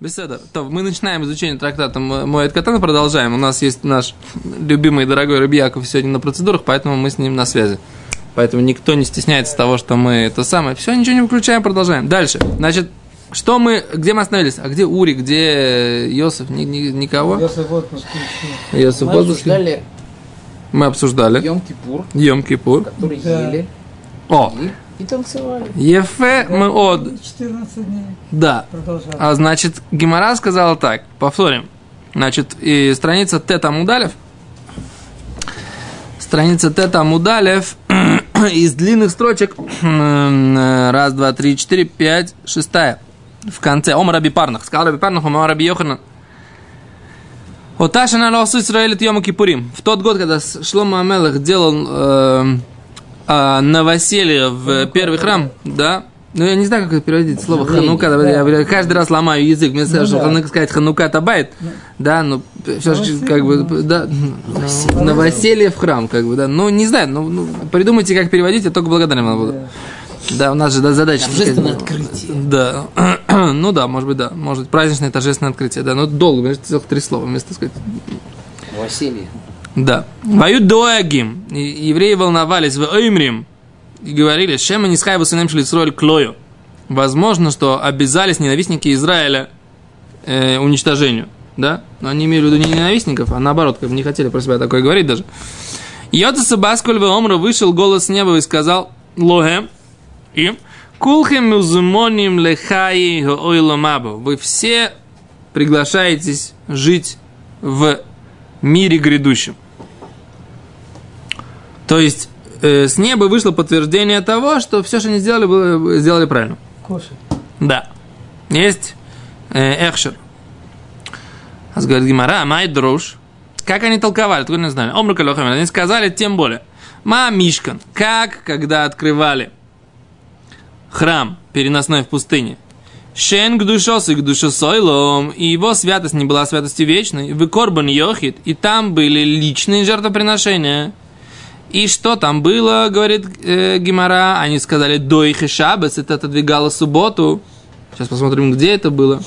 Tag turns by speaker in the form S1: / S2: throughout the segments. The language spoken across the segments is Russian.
S1: Беседа. То, мы начинаем изучение трактата Моэт Катана, продолжаем. У нас есть наш любимый дорогой Рыбьяков сегодня на процедурах, поэтому мы с ним на связи. Поэтому никто не стесняется того, что мы это самое. Все, ничего не выключаем, продолжаем. Дальше. Значит, что мы, где мы остановились? А где Ури, где Йосиф? Ни, ни, никого?
S2: Йосиф в отпуске.
S1: Йосиф
S3: Мы обсуждали
S1: Мы обсуждали.
S3: Йом-Кипур,
S1: Йом Кипур.
S3: который
S2: Да.
S3: ели
S1: О,
S3: и, и танцевали.
S1: Ефе мы от.
S2: 14 дней
S1: Да.
S2: продолжал.
S1: А значит, Гимара сказала так, повторим. Значит, и страница Т Амудалев. Страница Т Амудалев из длинных строчек. Раз, два, три, четыре, пять, шестая. В конце. Ом Раби Парнах. Сказал Раби Парнах, Ом Раби Йоханан. Оташа на лосу Исраэлит Йома Кипурим. В тот год, когда Шлома Амелах делал э, э, новоселье в первый храм, да, ну, я не знаю, как это переводить слово ханука. да, Я каждый раз ломаю язык. Мне скажут,
S2: да.
S1: что надо сказать ханука табайт. Да, ну, все же, как бы, да, ну, новоселье в храм, как бы, да. Ну, не знаю, ну, ну, придумайте, как переводить, я только благодарен вам буду. Да, у нас же да, задача.
S3: Торжественное открытие.
S1: Да. ну да, может быть, да. Может быть, праздничное торжественное открытие. Да, но долго, потому что целых три слова вместо сказать.
S3: Новоселье.
S1: Да. Вою доагим. И Евреи волновались в Оймрим. И говорили, Шема не схайву сынам шлицроль клою. Возможно, что обязались ненавистники Израиля э, уничтожению. Да? Но они имели в виду не ненавистников, а наоборот, как бы не хотели про себя такое говорить даже. Йота Сабаскуль Омра вышел голос с неба и сказал Лохем им Кулхем музумоним лехаи ойламабу. Вы все приглашаетесь жить в мире грядущем. То есть э, с неба вышло подтверждение того, что все, что они сделали, было, сделали правильно.
S2: Кушай.
S1: Да. Есть э, Эхшер. А говорит Гимара, май друж. Как они толковали, только не знали. Омру Калохамин. Они сказали, тем более. Ма Мишкан. Как, когда открывали храм переносной в пустыне. Шен к душос и к душосойлом, и его святость не была святостью вечной, в Корбан Йохит, и там были личные жертвоприношения. И что там было, говорит э, Гимара, они сказали, до их и шабас, это отодвигало субботу. Сейчас посмотрим, где это было.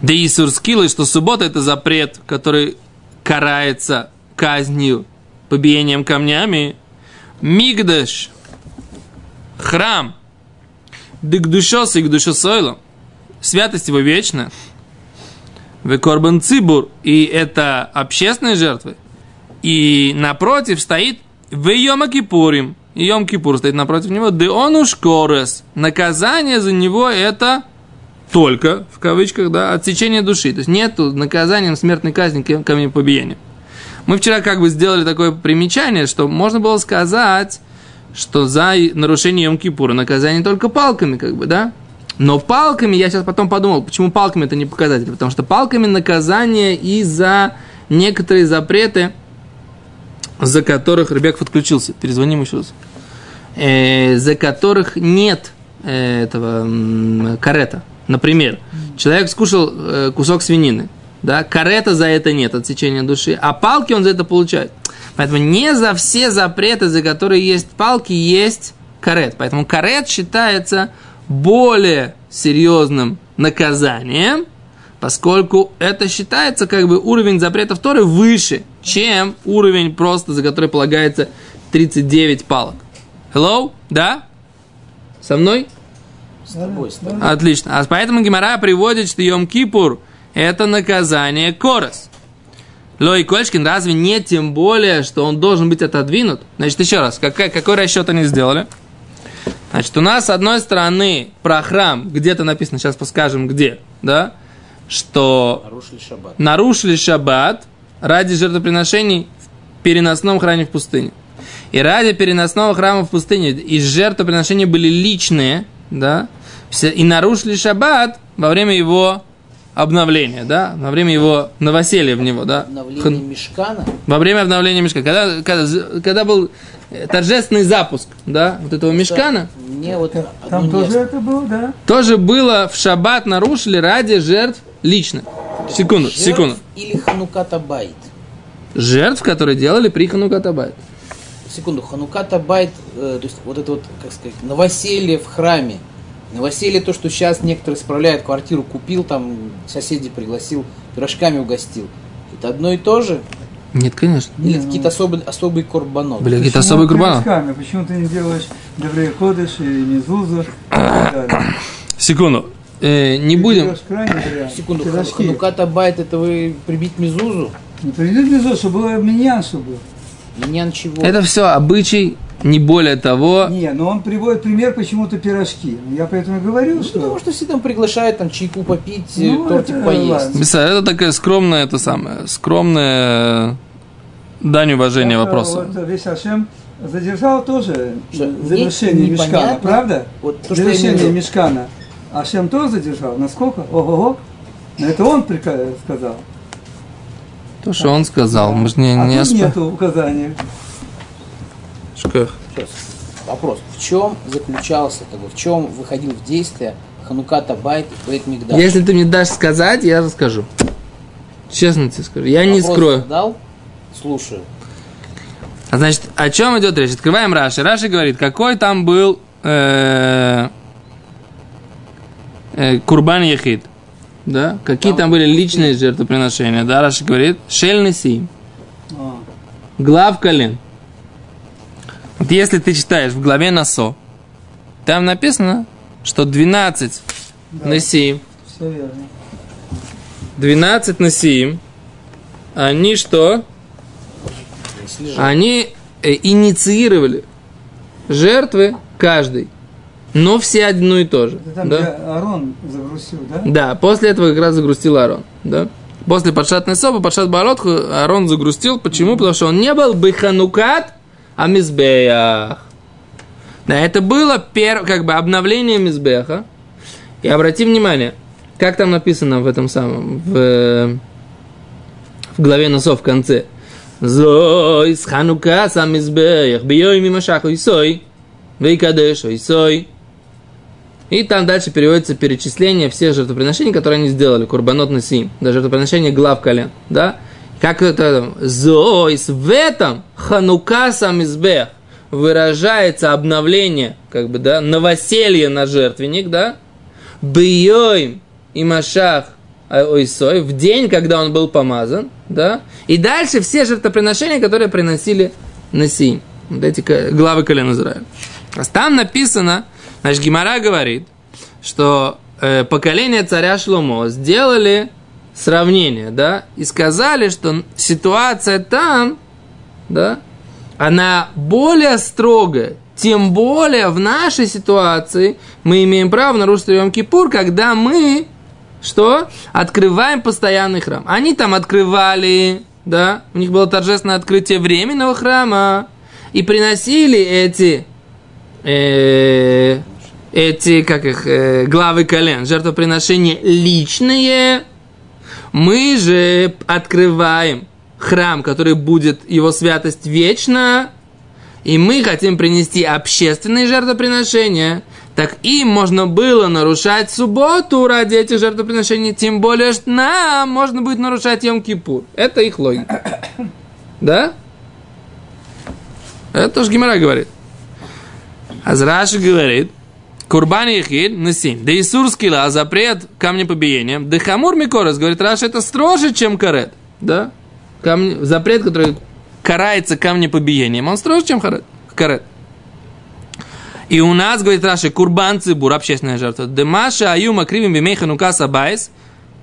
S1: Да Исур скилы, что суббота это запрет, который карается казнью, побиением камнями. Мигдаш, храм, дык и к душосойлам, святость его вечна. В Корбан Цибур, и это общественные жертвы. И напротив стоит в Йома Кипурим. И Йом Кипур стоит напротив него. Да он уж корес. Наказание за него это только, в кавычках, да, отсечение души. То есть нету наказанием смертной казни камнем побиения. Мы вчера как бы сделали такое примечание, что можно было сказать, что за нарушение Йом Кипура наказание только палками, как бы, да? Но палками, я сейчас потом подумал, почему палками это не показатель? Потому что палками наказание и за некоторые запреты, за которых Ребеков отключился. Перезвоним еще раз. Э, за которых нет э, этого м, карета. Например, человек скушал э, кусок свинины. Да, карета за это нет, отсечения души. А палки он за это получает. Поэтому не за все запреты, за которые есть палки, есть карет. Поэтому карет считается более серьезным наказанием, поскольку это считается как бы уровень запретов Торы выше, чем уровень просто, за который полагается 39 палок. Hello? Да? Со мной?
S3: С тобой, с тобой.
S1: Отлично. А поэтому Гимара приводит, что Йом Кипур – это наказание Корос. Лой Кольшкин, разве не тем более, что он должен быть отодвинут? Значит, еще раз, какой, какой расчет они сделали? Значит, у нас, с одной стороны, про храм, где-то написано, сейчас подскажем, где, да, что
S3: Нарушили шаббат.
S1: нарушили шаббат ради жертвоприношений в переносном храме в пустыне. И ради переносного храма в пустыне и жертвоприношения были личные, да, и нарушили шаббат во время его обновления, да, во время его новоселья в него, да.
S3: Обновление мешкана.
S1: Во время обновления мешка. Когда, когда, когда был э, торжественный запуск, да, вот этого мешкана,
S3: Мне вот
S2: Там тоже
S3: место.
S2: это было, да?
S1: тоже было в шаббат нарушили ради жертв личных. Секунду,
S3: Жертв
S1: секунду.
S3: Или חנוכת הבית.
S1: Жертв, которые делали при חנוכת הבית.
S3: Секунду, חנוכת הבית, э, то есть вот это вот, как сказать, новоселье в храме. Новоселье то, что сейчас некоторые справляют квартиру, купил, там соседей пригласил, пирожками угостил. Это одно и то же?
S1: Нет, конечно.
S3: Или
S2: Не, ну-
S3: какие-то особые, особые קורבנות?
S1: Были какие-то особые курбаны.
S2: пирожками? Почему ты не делаешь Деврей Ходыш и Мизузу и так далее?
S1: Секунду. Э, не
S2: Ты
S1: будем.
S3: Секунду, хануката байт, это вы прибить мизузу?
S2: Не приведут Мизузу, чтобы было миньян, чтобы был.
S3: Меня ничего.
S1: Это все обычай, не более того.
S2: Не, но он приводит пример почему-то пирожки. Я поэтому и говорю,
S3: Ну,
S2: что...
S3: потому что все там приглашают там чайку попить, э,
S2: Ну,
S3: тортик
S2: это
S3: поесть.
S2: ладно.
S1: Это такая скромная, это самое, скромная дань уважения
S2: Это
S1: вопросу.
S2: Вот весь Ашем задержал тоже
S3: Что,
S2: завершение Мешкана, правда?
S3: Вот то, что
S2: завершение
S3: виду.
S2: Мешкана. Ашем тоже задержал. Насколько? Ого-го. Но это он сказал.
S1: То, что он сказал, мы же не,
S2: а
S1: не
S2: тут
S1: оспо-
S2: нету указания.
S1: Шках.
S3: Сейчас. Вопрос. В чем заключался, бы, в чем выходил в действие Хануката Байт и Бейт Мигдаш?
S1: Если ты мне дашь сказать, я расскажу. Честно тебе скажу. Я не
S3: Вопрос
S1: скрою.
S3: Дал? Слушаю.
S1: А значит, о чем идет речь? Открываем Раши. Раши говорит, какой там был э, э, Курбан Яхид. Да? Какие там,
S3: Там
S1: были личные жертвоприношения. Да, Раши говорит, Шель Сим.
S2: А,
S1: Глав колен. Вот если ты читаешь в главе Насо, там написано, что 12
S2: Да.
S1: Насиим,
S2: все верно.
S1: 12 Насиим, они что? Они э, инициировали жертвы каждый, но все одно и то же.
S2: Это там,
S1: да?
S2: Арон загрузил, да?
S1: да, после этого как раз загрустил Аарон. Да? После подшатной собы, подшат Баротху, Аарон загрустил. Почему? Потому что он не был бы ханукат, а мизбеях. Да, это было пер, как бы обновление мизбеха. И обрати внимание, как там написано в этом самом, в, в главе носов в конце. Зой с ханука сам мизбеях, бьёй мимо шаху и сой, вейкадеш и там дальше переводится перечисление всех жертвоприношений, которые они сделали, курбанот насим, да, жертвоприношение глав колен, да. Как это, зоис, в этом ханука сам избех выражается обновление, как бы, да, новоселье на жертвенник, да, бьёим и машах ойсой, в день, когда он был помазан, да, и дальше все жертвоприношения, которые приносили Насим, вот эти главы колен Израиля. А Там написано, значит, Гимара говорит, что э, поколение царя Шломо сделали сравнение, да, и сказали, что ситуация там, да, она более строгая, тем более в нашей ситуации мы имеем право нарушить Йом Кипур, когда мы что? Открываем постоянный храм. Они там открывали, да, у них было торжественное открытие временного храма, и приносили эти, э, эти, как их, э, главы колен, жертвоприношения личные. Мы же открываем храм, который будет его святость вечно, и мы хотим принести общественные жертвоприношения, так им можно было нарушать субботу ради этих жертвоприношений, тем более, что нам можно будет нарушать Йом-Кипур. Это их логика. Да? Это тоже Гимара говорит. Азраши говорит, Курбан Ехид, Насим, да Исур скилла, запрет камнепобиением, да Хамур Микорос, говорит Раши, это строже, чем карет. Да? Камни, запрет, который карается камнепобиением, он строже, чем כרת. כרת. И у нас, говорит Раши, קרבן ציבור, общественная жертва. דמה שהיו מקריבים בימי חנוכת הבית,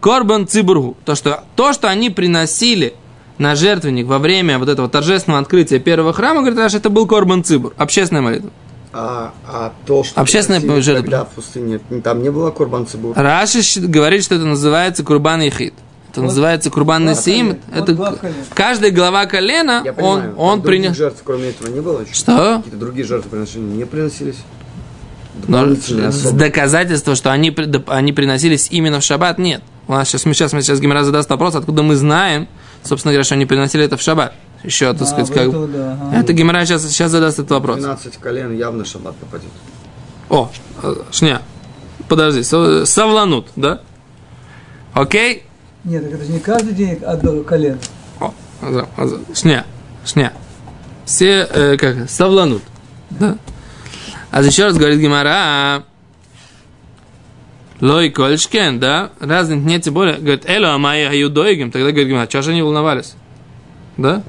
S1: קרבן ציבור הוא. То что, то, что они приносили на жертвенник во время вот этого торжественного открытия первого храма, говорит Раши, это был קרבן ציבור, общественная молитва.
S4: А, а то, что
S1: Общественное
S4: приносили
S1: жертва.
S4: тогда в пустыне, там не было קרבן ציבור?
S1: Раши говорит, что это называется קרבן יחיד. Это называется курбан. Это
S2: Вот глав колен.
S1: каждая глава колена,
S4: Я
S1: он,
S4: понимаю,
S1: он принял.
S4: жертв, кроме этого, не было еще?
S1: Что?
S4: Какие-то другие жертвоприношения не приносились?
S1: Но
S4: особо.
S1: доказательства, что они, они приносились именно в шаббат, нет. У нас сейчас, мы сейчас, мы сейчас Гимара задаст вопрос, откуда мы знаем, собственно говоря, что они приносили это в шаббат. Еще, так
S2: А,
S1: сказать, как...
S2: это да, ага.
S1: Это Гимара сейчас, сейчас задаст этот вопрос.
S4: 12 колен явно шаббат попадет.
S1: О, э, шня. Подожди, со- совланут, да? Окей?
S2: Нет, так это же не каждый день отдал колено.
S1: О, аза- аза- шня, шня. Все, э, как, совланут, да? А еще раз говорит Гимара, Лой Кольшкен, да, разницы нет, тем более, говорит, Эло Амайя Аюдоигим, тогда говорит, Гимара, что же они волновались? Да?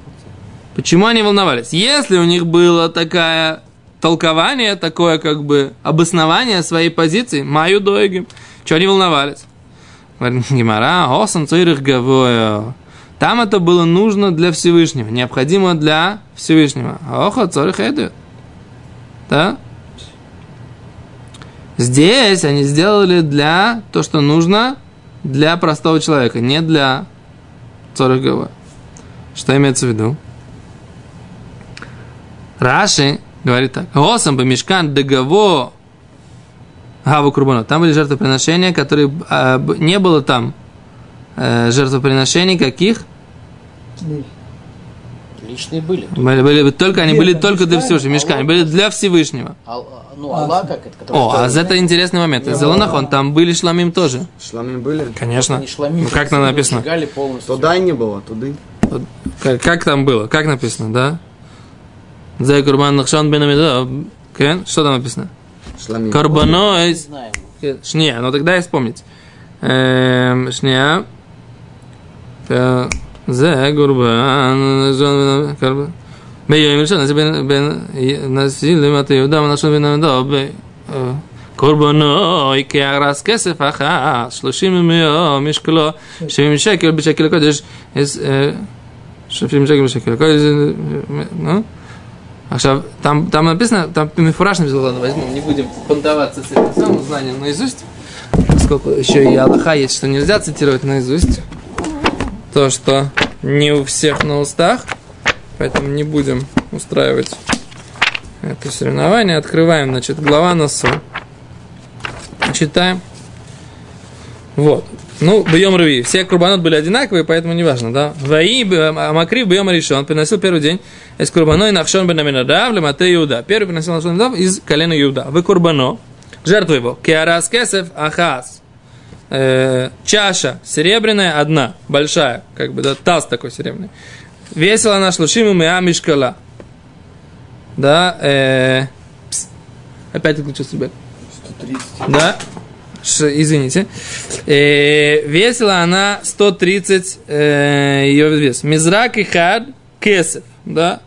S1: Почему они волновались? Если у них было такое толкование, такое как бы обоснование своей позиции, Маю Доигим, что они волновались? Гимара, Осам Цойрих Гавоя. Там это было нужно для Всевышнего, необходимо для Всевышнего. Оха Эдует. Да? Здесь они сделали для то, что нужно для простого человека, не для Цорых Что имеется в виду? Раши говорит так. Осам бамишкан дегаво гаву курбану. Там были жертвоприношения, которые э, не было там э, жертвоприношений каких?
S3: Личные были.
S1: Были, были, только, они были только для? Всевышнего. Мешкане были для Всевышнего.
S3: Ал- а, ну, Алла как это?
S1: О, а
S3: тоже-
S1: это интересный момент. Из там были шламим тоже.
S4: Шламим были?
S1: Конечно.
S3: Шламим
S1: Ну, как там написано?
S4: Туда и не было, туды.
S1: Как, как там было? Как написано, да? За Курбан Нахшан бен Амидо. Кен? Что там написано?
S4: Шламим.
S1: Карбано
S3: Не
S1: из...
S3: знаем.
S1: Шния, ну тогда я вспомнить. Эм, Шния. Э, За Курбан Нахшан бен ביום ראשון, אז בין, בין נשיא למטה יהודה ונשון בן עמדו קורבנוי כהרס כסף אחת, שלושים מיום משקלו, שבעים שקל בשקל הקודש, שבעים שקל בשקל הקודש, ну, עכשיו, Там, там написано, там мифураж написано, ладно, возьмем, не будем понтоваться с этим самым знанием наизусть, поскольку еще и Аллаха есть, что нельзя цитировать наизусть, то, что не у всех на устах, поэтому не будем устраивать это соревнование. Открываем, значит, глава носу. Читаем. Вот. Ну, бьем рви. Все курбанот были одинаковые, поэтому неважно, да. Ваи, Макрив, бьем решен. Приносил первый день из курбаной Нахшон бен Аминадав, Лемате Иуда. Первый приносил Нахшон бен из колена Иуда. Вы курбано. Жертву его. Киарас кесев ахас. Э, чаша серебряная одна, большая, как бы, да, таз такой серебряный. Весила она шлушиму меа мишкала. Да, э, пс. опять отключился, ребят.
S3: 130.
S1: Да, Ш- извините. Э, весила она 130 э, ее вес. Мизрак и хад кесев, да.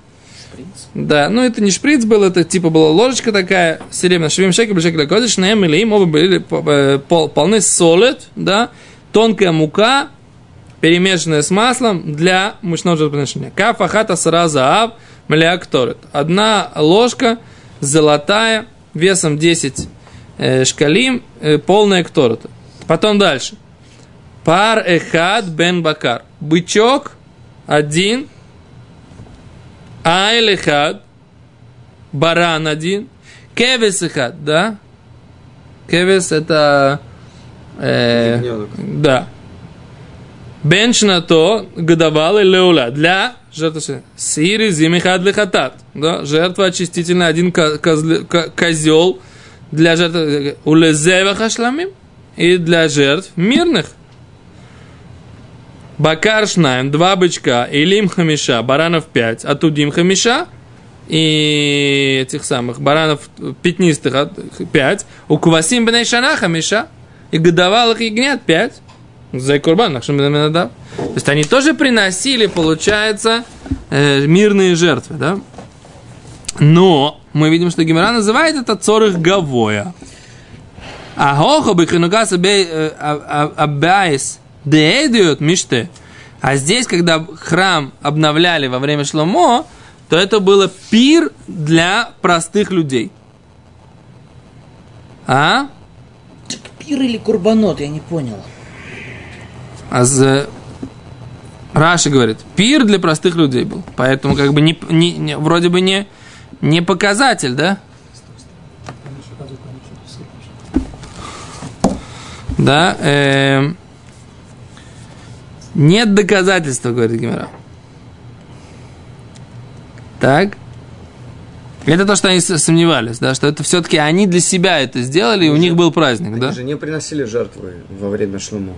S3: Шприц.
S1: Да, ну это не шприц был, это типа была ложечка такая, серебряная, швим шекель, шекель кодиш, наем или им, оба были э, пол- полны солид, да, тонкая мука, перемешанная с маслом для мучного жертвоприношения. Кафа хата сраза аб, мля кторет. Одна ложка золотая, весом 10 э, шкалим, э, полная кторет. Потом дальше. Пар эхад бен бакар. Бычок один, Айль эхад, баран один, кевес эхад, да? Кевес это... э, да. Беншнато годовалый леула для жертвы сири зимихад лихатат. Да, жертва очистительная, один козел для жертв улезева хашламим и для жертв мирных. Бакар шнаем, два бычка, илим хамиша, баранов пять, атудим хамиша, и этих самых баранов пятнистых от- пять, у кувасим бенейшана хамиша, и годовалых ягнят пять. За курбан. То есть они тоже приносили, получается, э, мирные жертвы, да? Но мы видим, что Гимара называет это цорых гавоя. А хохо бы хренугас абайс деэдиот миште. А здесь, когда храм обновляли во время Шломо, то это было пир для простых людей. А?
S3: Пир или курбанот, я не понял.
S1: А з- Раши говорит, пир для простых людей был. Поэтому как бы не, не- не- вроде бы не, не показатель, да? Да, эм, нет доказательства, говорит Гимера. Так. Это то, что они сомневались, да, что это все-таки они для себя это сделали, и у них был праздник,
S4: Они
S1: да?
S4: же не приносили жертвы во время шлуму.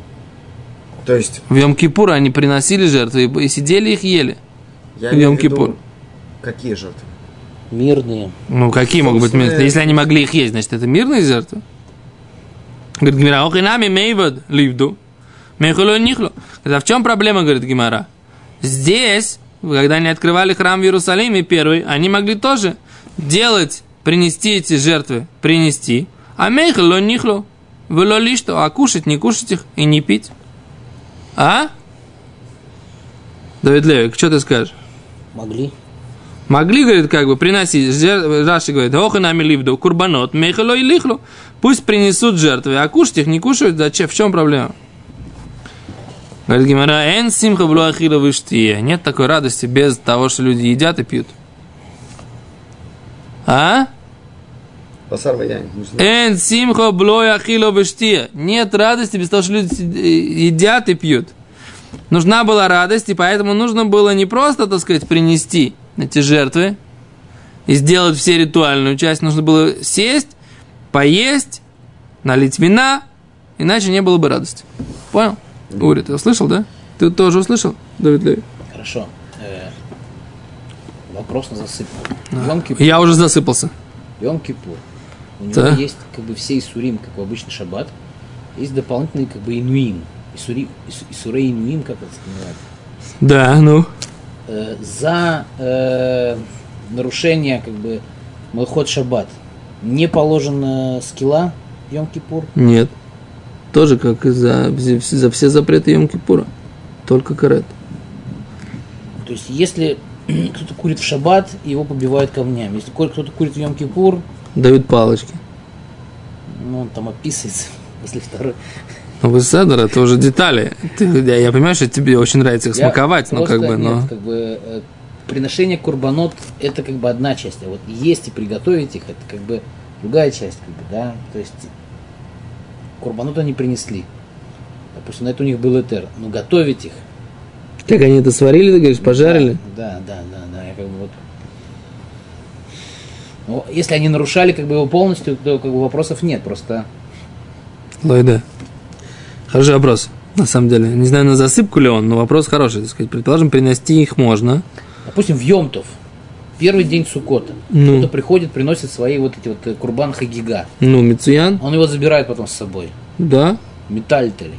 S4: То есть,
S1: В Йом-Кипур они приносили жертвы и, сидели их ели.
S4: я
S1: В Йом-Кипур.
S4: какие жертвы?
S3: Мирные.
S1: Ну, какие могут быть мирные? Если они могли их есть, значит, это мирные жертвы? Говорит, Гимара, ох и нами мейвод ливду. Мейхуло нихло. А в чем проблема, говорит Гимара? Здесь, когда они открывали храм в Иерусалиме первый, они могли тоже делать, принести эти жертвы, принести. А мейхуло нихло. Вело ли что, а кушать, не кушать их и не пить. А? Давид Левик, что ты скажешь?
S3: Могли.
S1: Могли, говорит, как бы приносить, Раши говорит, ох и нами ливду, курбанот, мейхало и лихло. Пусть принесут жертвы, а кушать их не кушают, зачем, в чем проблема? Говорит Гимара, эн симха блу ахила выштия. Нет такой радости без того, что люди едят и пьют. А? Эн симха блу ахила выштия. Нет радости без того, что люди э, едят и пьют. Нужна была радость, и поэтому нужно было не просто, так сказать, принести эти жертвы и сделать все ритуальную часть. Нужно было сесть, поесть, налить вина, иначе не было бы радости. Понял? Ури, ты услышал, да? Ты тоже услышал, Давид Леви?
S3: Хорошо. Э, Вопрос на засыпку.
S1: Я уже засыпался.
S3: Йом Кипур. У него
S1: Да.
S3: есть как бы все Исурим, как в обычный шаббат. Есть дополнительные как бы инуим. Исури, Ис- Исурей инуим, как это называют.
S1: Да, ну.
S3: Э, за э, нарушение как бы Малхот Шаббат не положена скилла Йом Кипур.
S1: Нет. Тоже как и за, за все запреты Йом Кипура. Только карет.
S3: То есть если кто-то курит в шаббат, его побивают камнями. Если кто-то курит в Йом Кипур,
S1: Дают палочки.
S3: ну он там описывается после второй.
S1: Ну, вы Седер, это уже детали. Ты- я, я понимаю, что тебе очень нравится их
S3: Я
S1: смаковать, но как бы,
S3: нет,
S1: но...
S3: как бы э, приношение курбанот это как бы одна часть, а вот есть и приготовить их это как бы другая часть, как бы, да. То есть курбанот они принесли. Допустим, на это у них был этер. Но готовить их.
S1: Как они это сварили, ты говоришь, пожарили?
S3: Да, да, да, да. Я как бы вот. Ну, если они нарушали как бы его полностью, то как бы вопросов нет. Просто
S1: Лойда. Хороший вопрос, на самом деле. Не знаю, на засыпку ли он, но вопрос хороший, так сказать. Предположим, принести их можно.
S3: Допустим, в Йомтов, первый день Сукота,
S1: Ну.
S3: кто-то приходит, приносит свои вот эти вот э, курбан хагига.
S1: Ну, Мицуян,
S3: Он его забирает потом с собой.
S1: да.
S3: Метальтель.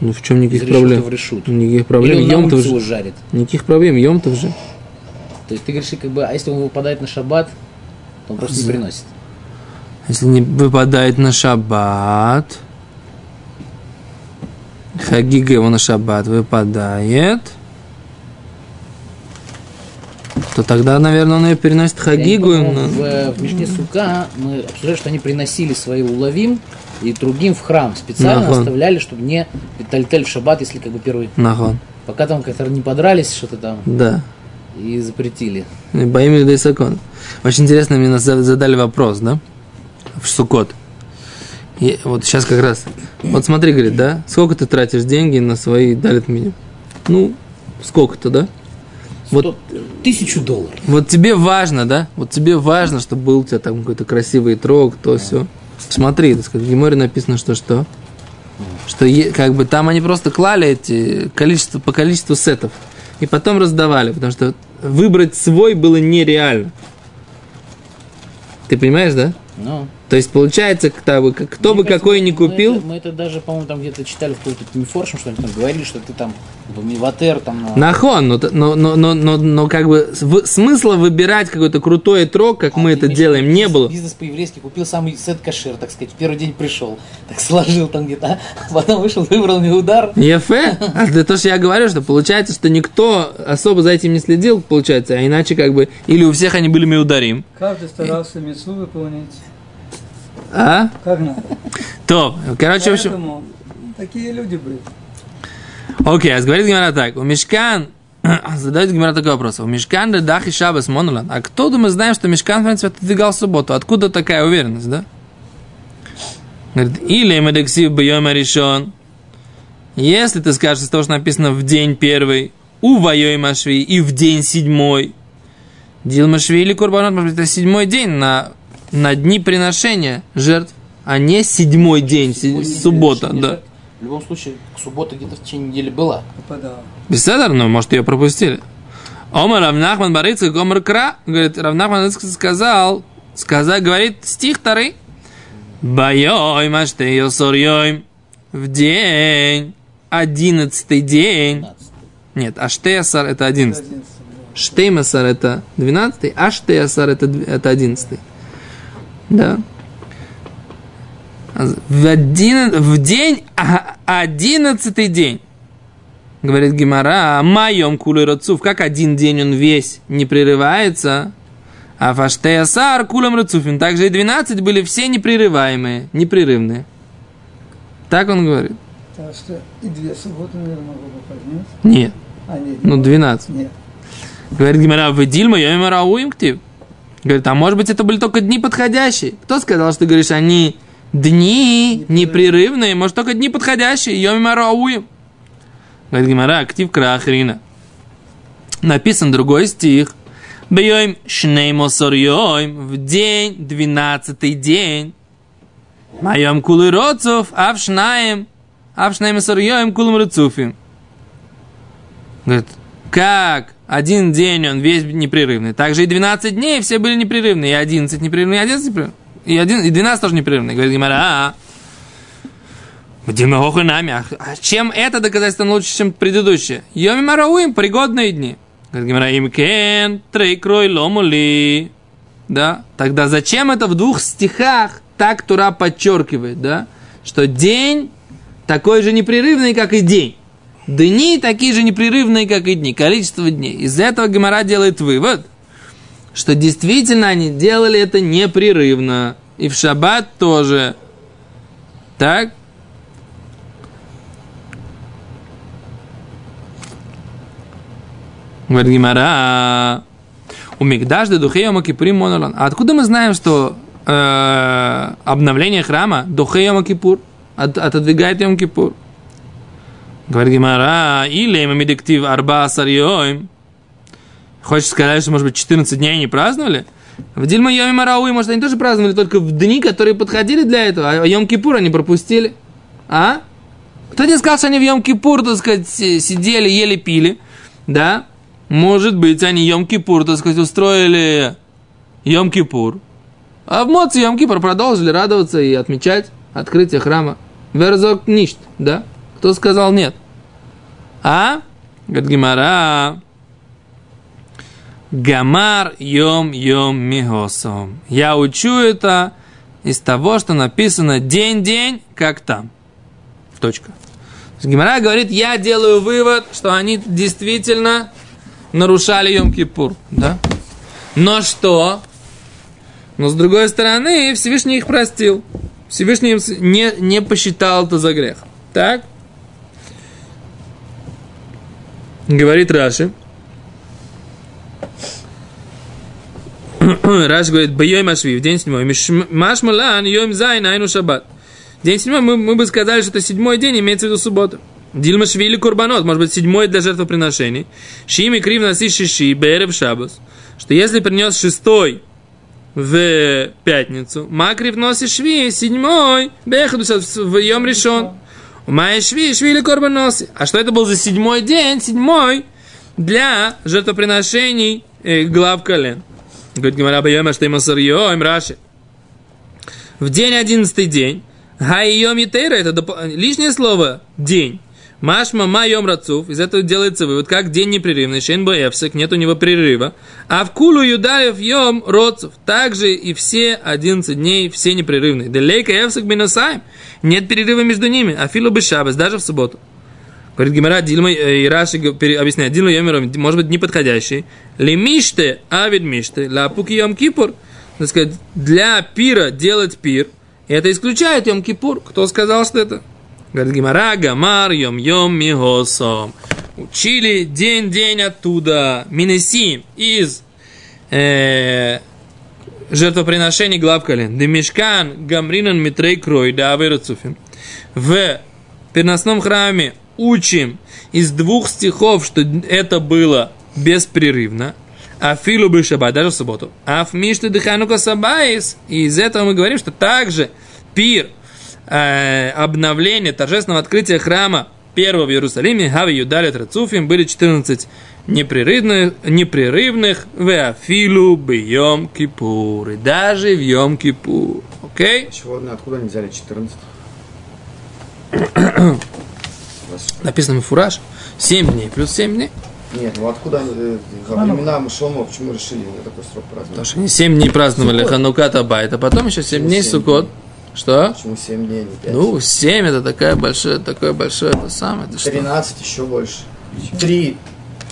S1: Ну, в чем никаких
S3: Из
S1: проблем?
S3: в решут.
S1: Никаких
S3: Или
S1: проблем.
S3: он на
S1: Йом-тов же.
S3: жарит.
S1: Никаких проблем, Йом-тов же.
S3: То есть ты говоришь, как бы, а если он выпадает на шаббат, то он просто не приносит.
S1: Если не выпадает на шаббат, Хагига его на шаббат выпадает, то тогда, наверное, он ее переносит Хагигу.
S3: Я помню, в, э, в Мишне Сука мы обсуждали, что они приносили свои уловим и другим в храм. Специально
S1: Нахон.
S3: оставляли, чтобы не метальтель в шаббат, если как бы первый.
S1: Нахон.
S3: Пока там как-то не подрались, что-то там,
S1: Да.
S3: и запретили.
S1: Боим ли Сакон. Очень интересно, мне задали вопрос, да? В Сукот. И вот сейчас как раз. Вот смотри, говорит, да? Сколько ты тратишь деньги на свои далит меню? Ну, сколько-то, да? Вот-
S3: Тысячу долларов.
S1: Вот тебе важно, да? Вот тебе важно, чтобы был у тебя там какой-то красивый трог, то все. Смотри, так сказать, в Геморе написано, что что? Что е- как бы там они просто клали эти количество по количеству сетов и потом раздавали, потому что выбрать свой было нереально. Ты понимаешь, да?
S3: Ну,
S1: То есть получается, кто бы, кто бы
S3: Мне кажется,
S1: какой
S3: мы-
S1: ни
S3: мы
S1: купил,
S3: это- Мы это даже, по-моему, там где-то читали в каком-то Мифоршем, что они там говорили, что ты там бы, миватер там на...
S1: нахон, но, но, но, но, но, но как бы в- смысла выбирать какой-то крутой трог, как мы
S3: А,
S1: это
S3: имеешь в
S1: делаем,
S3: виду
S1: не
S3: бизнес-
S1: было.
S3: Бизнес по-еврейски купил самый сет кашир, так сказать, в первый день пришел, так сложил там где-то, а потом вышел, выбрал мне удар.
S1: Ефе. А это то, что я говорю, что получается, что никто особо за этим не следил, получается, а иначе как бы, или у всех они были миударим.
S2: Каждый старался мецу выполнить,
S1: А?
S2: как надо.
S1: То, короче, в общем,
S2: такие люди были.
S1: окей, а говорит Гимара так, у Мешкан, задает Гимара такой вопрос, у Мешкан да дахи шабас монолан, а кто мы знаем, что Мешкан, в принципе, отодвигал субботу, откуда такая уверенность, да? Говорит, или медексив бьем решен, если ты скажешь из того, что написано в день первый, у воей машви и в день седьмой, Дил Машви или Курбанот, может быть, это седьмой день на, на дни приношения жертв, а не седьмой день,
S3: Седьмой день
S1: суббота, да.
S3: жертв. В любом случае, суббота где-то в течение недели была.
S2: Попадал.
S1: Беседер, ну, может, ее пропустили. Омар Равнахман Барыцкий, Омар Кра, говорит, Равнахман Барыцкий сказал, сказал, говорит, стих второй, Байой маштею сорьем. В день, одиннадцатый день.
S3: 15.
S1: Нет, аштеясар это одиннадцатый.
S2: 11.
S1: Штеймасар это 12, а Штеясар это, это 11. Да. В, один, в день, а- одиннадцатый день, говорит Гимара, моем кулы рацув, как один день он весь не прерывается, а фаштеясар кулем рацуфин, также и 12 были все непрерываемые, непрерывные. Так он говорит.
S2: Так что и две субботы, наверное, могло бы поднять.
S1: Нет,
S2: А нет,
S1: ну 12.
S2: нет.
S1: Говорит Гимара, вы Дильма, я им рауим ктив. Говорит, а может быть это были только дни подходящие? Кто сказал, что ты говоришь, они дни непрерывные, может только дни подходящие, йом рауим. Говорит Гимара, ктив крахрина. Написан другой стих. Бьем шнеймосор йом, в день, двенадцатый день. Моем кулы роцов, а в шнаем, а в шнеймосор йом кулым рыцуфим. Говорит, как один день он весь непрерывный, также и 12 дней все были непрерывные, и 11 непрерывные, и 11 непрерывные, и, один, и 12 тоже непрерывные. Говорит Гимара, а, Дима нами. А чем это доказательство лучше, чем предыдущее? Йоми Марауим, пригодные дни. Говорит Гимара, им кен, трейкрой ломули. Да? Тогда зачем это в двух стихах так Тура подчеркивает, да? Что день такой же непрерывный, как и день. Дни такие же непрерывные, как и дни. Количество дней. Из этого Гемора делает вывод, что действительно они делали это непрерывно. И в шаббат тоже. Так? Говорит Гимара. У Мигдаш де Духея Кипурим Монолан. А откуда мы знаем, что э, обновление храма Духея Кипур от, отодвигает Йом Кипур? Говорит Гимара, или мы медиктив арба сарьёим. Хочешь сказать, что, может быть, 14 дней не праздновали? В Дильма Йоми Марауи, может, они тоже праздновали только в дни, которые подходили для этого, а Йом Кипур они пропустили. А? Кто не сказал, что они в Йом Кипур, так сказать, си- сидели, ели, пили? Да? Может быть, они Йом Кипур, так сказать, устроили Йом Кипур. А в Моце Йом Кипур продолжили радоваться и отмечать открытие храма. Верзок ништ, да? Кто сказал нет? А? Говорит Гимара. Гамар йом йом мигосом. Я учу это из того, что написано день-день, как там. Точка. Гимара говорит, я делаю вывод, что они действительно нарушали Йом-Кипур. Да? Но что? Но с другой стороны, Всевышний их простил. Всевышний не, не посчитал это за грех. Так? Говорит Раши. Раши говорит, Байой Машви, в день седьмой. Машмалан, Йом Зайн, Айну Шаббат. День седьмой, мы, мы бы сказали, что это седьмой день, имеется в виду суббота. Дильма Швили Курбанот, может быть, седьмой для жертвоприношений. Шими Крив Наси Шиши, Берев Шабас. Что если принес шестой в пятницу, Макрив Носи Шви, седьмой, Бехаду в Йом решен. Майя Шви, Швили Курбаноси. А что это был за седьмой день, седьмой, для жертвоприношений э, глав колен. Говорит Гимара Байома, что ему сырьем, Раши. В день одиннадцатый день, Хаййом Етейра, это доп- лишнее слово день. Машма майом рацув, из этого делается вывод, как день непрерывный, шейн боевсек, нет у него прерыва. А в кулу юдаев йом роцов, также и все 11 дней, все непрерывные. Делейка евсек биносаем, нет перерыва между ними, а филу бы шабас, даже в субботу. Говорит Гимара, Дилма э, и Раши объясняет, Дилма Йомером, может быть, неподходящий. Лемиште, авид миште, лапуки Йом Кипур. Так сказать, для пира делать пир, это исключает Йом Кипур. Кто сказал, что это? Говорит Гимара, Гамар, Йом Йом Мигосом. Учили день-день оттуда, Минесим, из э, жертвоприношений глав колен. Демешкан, Гамринан, Митрей, Крой, да, Аверацуфим. В переносном храме учим из двух стихов, что это было беспрерывно. А филу бы шаббат, даже в субботу. А миште дыханука сабаис. И из этого мы говорим, что также пир, э, обновление, торжественного открытия храма первого в Иерусалиме, Хави Юдалит Рацуфим, были 14 непрерывных, непрерывных Веафилу Бьем Кипур. И даже в Йом Кипур. Окей?
S4: Чего, ну, откуда они взяли 14?
S1: Написано Фураж. 7 дней плюс 7 дней.
S4: Нет, ну откуда они, э, во времена Шломо, почему решили такой срок праздновать?
S1: Потому что они 7 дней праздновали Хануката Байт, а потом еще 7 дней Сукот. Что?
S4: Почему 7 дней, не 5?
S1: Ну, 7 это такая большая, такое большое, это самое. Это что?
S4: 13 еще больше. 3.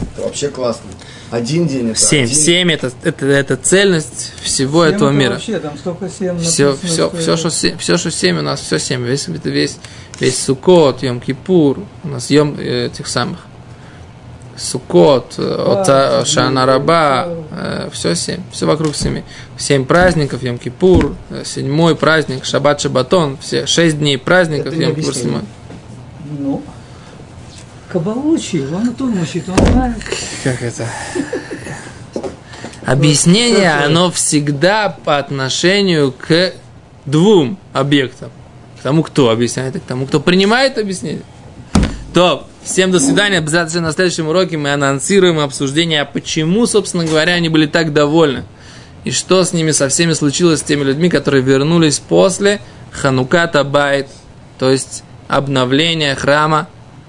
S4: Это вообще классно. Один день это
S1: 7.
S4: один-
S1: 7 это, это, это цельность всего этого
S2: это
S1: мира.
S2: Вообще, там столько семь
S1: Все,
S2: написано,
S1: все,
S2: что
S1: все, что 7, все, что 7 у нас, все 7. Весь, это весь, весь Сукот, Йом Кипур, у нас Йом э, этих самых. Сукот,
S2: Да,
S1: Шана Раба, все 7, все вокруг 7. 7 праздников, Йом Кипур, э, седьмой праздник, Шаббат Шабатон, все 6 дней праздников, Йом Кипур седьмой.
S2: Ну, Кабалу учил, он и тут учит, он знает.
S1: Как это? Объяснение,
S2: э,
S1: оно всегда по отношению к двум объектам. К тому, кто объясняет, и к тому, кто принимает объяснение. То, всем до свидания. Обязательно на следующем уроке мы анонсируем обсуждение, а почему, собственно говоря, они были так довольны. И что с ними со всеми случилось, с теми людьми, которые вернулись после Хануката Байт, то есть обновления храма,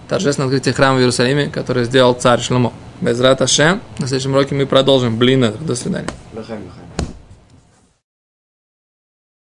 S1: торжественное открытие храма в Иерусалиме, которое сделал царь Шломо. Без Рат Ашем. На следующем уроке мы продолжим. Блин, до свидания.